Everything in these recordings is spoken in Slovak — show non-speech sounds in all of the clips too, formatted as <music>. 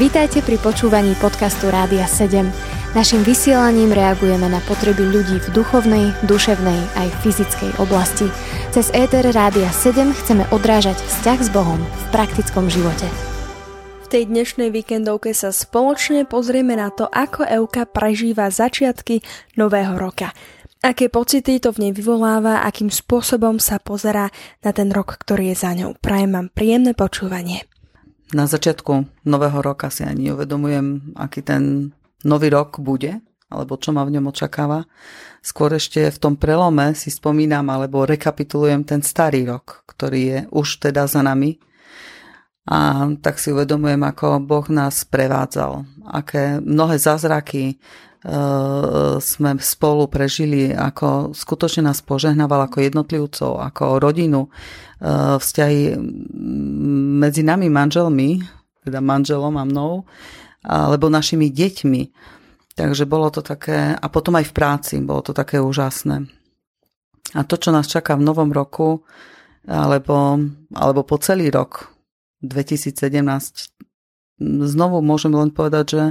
Vítajte pri počúvaní podcastu Rádia 7. Naším vysielaním reagujeme na potreby ľudí v duchovnej, duševnej aj fyzickej oblasti. Cez ETR Rádia 7 chceme odrážať vzťah s Bohom v praktickom živote. V tej dnešnej víkendovke sa spoločne pozrieme na to, ako Euka prežíva začiatky nového roka. Aké pocity to v nej vyvoláva, akým spôsobom sa pozerá na ten rok, ktorý je za ňou. Prajem vám príjemné počúvanie na začiatku nového roka si ani uvedomujem, aký ten nový rok bude, alebo čo ma v ňom očakáva. Skôr ešte v tom prelome si spomínam, alebo rekapitulujem ten starý rok, ktorý je už teda za nami. A tak si uvedomujem, ako Boh nás prevádzal, aké mnohé zázraky sme spolu prežili, ako skutočne nás požehnával ako jednotlivcov, ako rodinu, uh, vzťahy medzi nami manželmi, teda manželom a mnou, alebo našimi deťmi. Takže bolo to také, a potom aj v práci, bolo to také úžasné. A to, čo nás čaká v novom roku, alebo, alebo po celý rok 2017, znovu môžem len povedať, že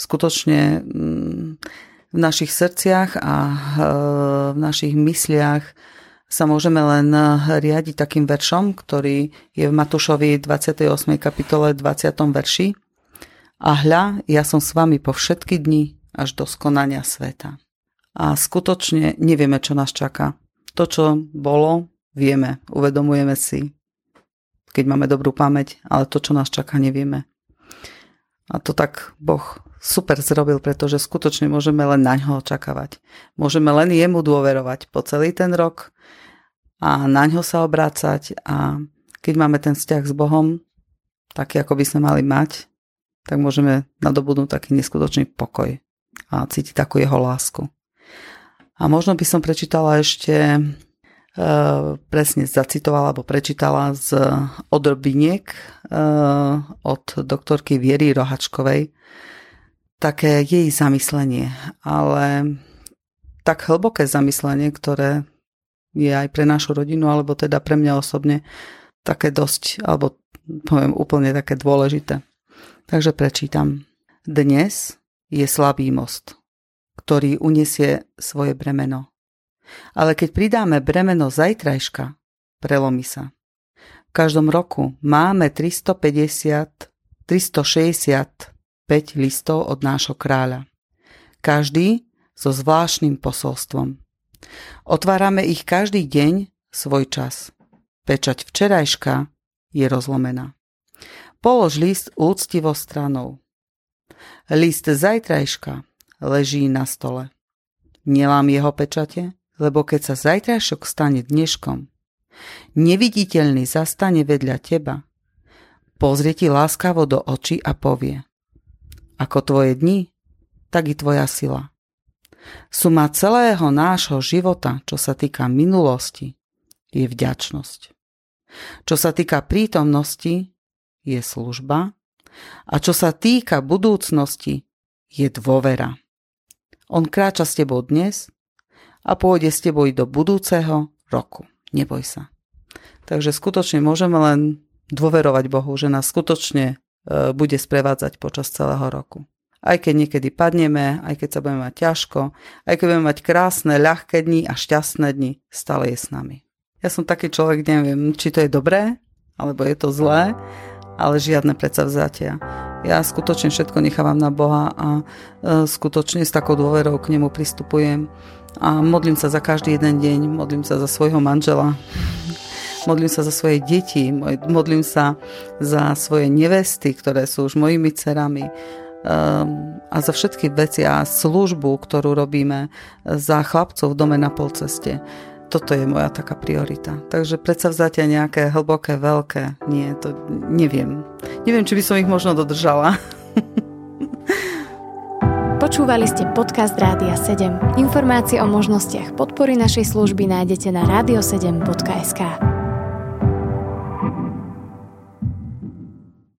skutočne mm, v našich srdciach a e, v našich mysliach sa môžeme len eh, riadiť takým veršom, ktorý je v Matúšovi 28. kapitole 20. verši. A hľa, ja som s vami po všetky dni až do skonania sveta. A skutočne nevieme, čo nás čaká. To, čo bolo, vieme, uvedomujeme si, keď máme dobrú pamäť, ale to, čo nás čaká, nevieme. A to tak Boh super zrobil, pretože skutočne môžeme len na ňo očakávať. Môžeme len jemu dôverovať po celý ten rok a na ňo sa obrácať a keď máme ten vzťah s Bohom, taký ako by sme mali mať, tak môžeme nadobudnúť taký neskutočný pokoj a cítiť takú jeho lásku. A možno by som prečítala ešte, presne zacitovala alebo prečítala z odrobiniek e, od doktorky Viery Rohačkovej, také jej zamyslenie, ale tak hlboké zamyslenie, ktoré je aj pre našu rodinu, alebo teda pre mňa osobne také dosť, alebo poviem úplne také dôležité. Takže prečítam. Dnes je slabý most, ktorý unesie svoje bremeno. Ale keď pridáme bremeno zajtrajška, prelomí sa. V každom roku máme 350, 365 listov od nášho kráľa. Každý so zvláštnym posolstvom. Otvárame ich každý deň svoj čas. Pečať včerajška je rozlomená. Polož list úctivo stranou. List zajtrajška leží na stole. Nelám jeho pečate, lebo keď sa zajtrajšok stane dneškom, neviditeľný zastane vedľa teba, pozrie ti láskavo do očí a povie Ako tvoje dni, tak i tvoja sila. Suma celého nášho života, čo sa týka minulosti, je vďačnosť. Čo sa týka prítomnosti, je služba. A čo sa týka budúcnosti, je dôvera. On kráča s tebou dnes a pôjde s tebou do budúceho roku. Neboj sa. Takže skutočne môžeme len dôverovať Bohu, že nás skutočne e, bude sprevádzať počas celého roku aj keď niekedy padneme, aj keď sa budeme mať ťažko, aj keď budeme mať krásne, ľahké dni a šťastné dni, stále je s nami. Ja som taký človek, neviem, či to je dobré, alebo je to zlé, ale žiadne predsavzatia. Ja skutočne všetko nechávam na Boha a e, skutočne s takou dôverou k nemu pristupujem a modlím sa za každý jeden deň, modlím sa za svojho manžela, modlím sa za svoje deti, modlím sa za svoje nevesty, ktoré sú už mojimi cerami, Ehm, a za všetky veci a službu, ktorú robíme za chlapcov v dome na polceste. Toto je moja taká priorita. Takže predsa vzatia nejaké hlboké, veľké, nie, to neviem. Neviem, či by som ich možno dodržala. <laughs> Počúvali ste podcast Rádia 7. Informácie o možnostiach podpory našej služby nájdete na radio7.sk.